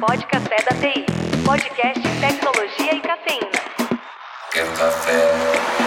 Pode Café da TI. Podcast Tecnologia e Cafeína. Café?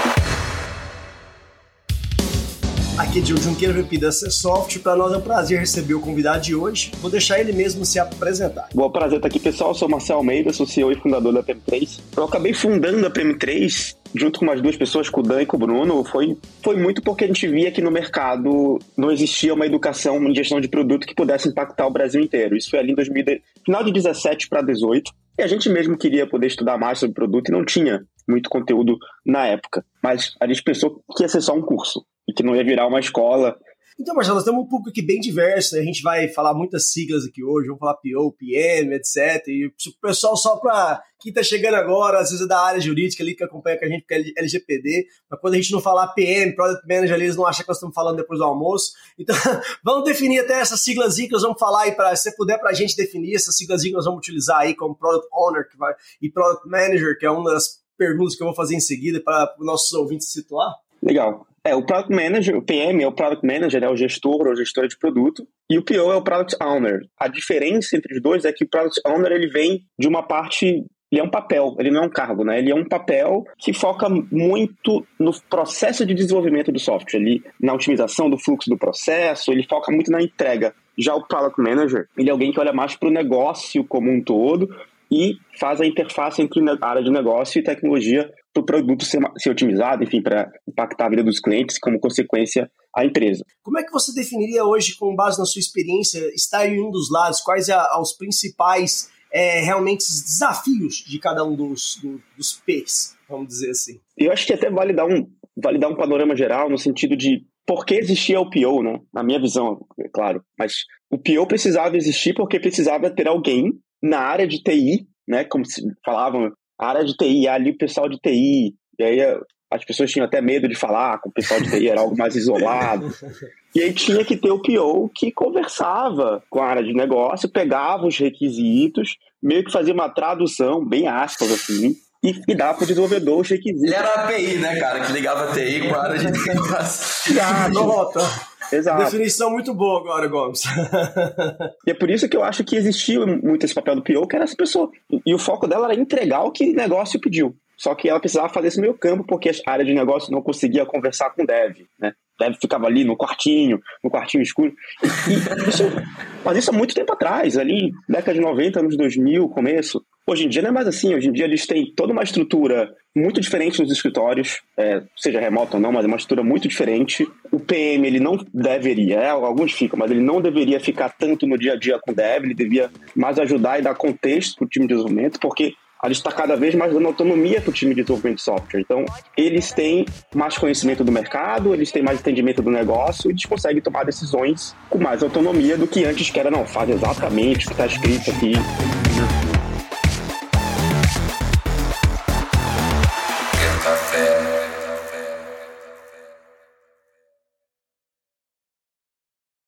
Aqui é Diogo Junqueira, VP da Soft. Para nós é um prazer receber o convidado de hoje. Vou deixar ele mesmo se apresentar. Bom, prazer estar aqui, pessoal. Eu sou Marcel Almeida, sou CEO e fundador da PM3. Eu acabei fundando a PM3 junto com umas duas pessoas, com o Dan e com o Bruno. Foi, foi muito porque a gente via que no mercado não existia uma educação em gestão de produto que pudesse impactar o Brasil inteiro. Isso foi ali em 2000, final de 17 para 18. E a gente mesmo queria poder estudar mais sobre produto e não tinha muito conteúdo na época. Mas a gente pensou que ia ser só um curso que não ia virar uma escola. Então, Marcelo, nós temos um público aqui bem diverso, né? a gente vai falar muitas siglas aqui hoje, vamos falar PO, PM, etc. E o pessoal só para quem está chegando agora, às vezes é da área jurídica ali que acompanha com a gente, porque é LGPD, mas quando a gente não falar PM, Product Manager ali, eles não acham que nós estamos falando depois do almoço. Então, vamos definir até essas siglas que nós vamos falar aí, para se puder para a gente definir essas siglas que nós vamos utilizar aí como Product Owner que vai, e Product Manager, que é uma das perguntas que eu vou fazer em seguida para os nossos ouvintes situar. Legal. É, o Product Manager, o PM é o Product Manager, é o gestor ou gestora de produto, e o PO é o Product Owner. A diferença entre os dois é que o Product Owner ele vem de uma parte ele é um papel, ele não é um cargo, né? Ele é um papel que foca muito no processo de desenvolvimento do software, ali, na otimização do fluxo do processo, ele foca muito na entrega. Já o Product Manager, ele é alguém que olha mais para o negócio como um todo e faz a interface entre a área de negócio e tecnologia para o produto ser, ser otimizado, enfim, para impactar a vida dos clientes, como consequência a empresa. Como é que você definiria hoje, com base na sua experiência, estar em um dos lados? Quais são os principais é, realmente desafios de cada um dos, do, dos P's, vamos dizer assim? Eu acho que até vale dar um, vale dar um panorama geral no sentido de por que existia o PO, né? Na minha visão, é claro. Mas o PO precisava existir porque precisava ter alguém na área de TI, né? Como se falavam a área de TI, ali o pessoal de TI, e aí as pessoas tinham até medo de falar com o pessoal de TI, era algo mais isolado. E aí tinha que ter o PO que conversava com a área de negócio, pegava os requisitos, meio que fazia uma tradução, bem aspas assim, e, e dava para o desenvolvedor os requisitos. Ele era a API, né, cara, que ligava a TI com a área de negócio. Ah, nota. Exato. Definição muito boa agora, Gomes. e é por isso que eu acho que existia muito esse papel do PO, que era essa pessoa. E o foco dela era entregar o que o negócio pediu. Só que ela precisava fazer esse meio campo porque a área de negócio não conseguia conversar com o dev, né? O dev ficava ali no quartinho, no quartinho escuro. E isso, mas isso há muito tempo atrás, ali, década de 90, anos 2000, começo. Hoje em dia não é mais assim. Hoje em dia eles têm toda uma estrutura muito diferente nos escritórios, é, seja remoto ou não, mas é uma estrutura muito diferente. O PM ele não deveria, é, alguns ficam, mas ele não deveria ficar tanto no dia a dia com o dev, ele devia mais ajudar e dar contexto para o time de desenvolvimento, porque a gente está cada vez mais dando autonomia para o time de desenvolvimento de software. Então, eles têm mais conhecimento do mercado, eles têm mais entendimento do negócio e eles conseguem tomar decisões com mais autonomia do que antes, que era, não, faz exatamente o que está escrito aqui. Santa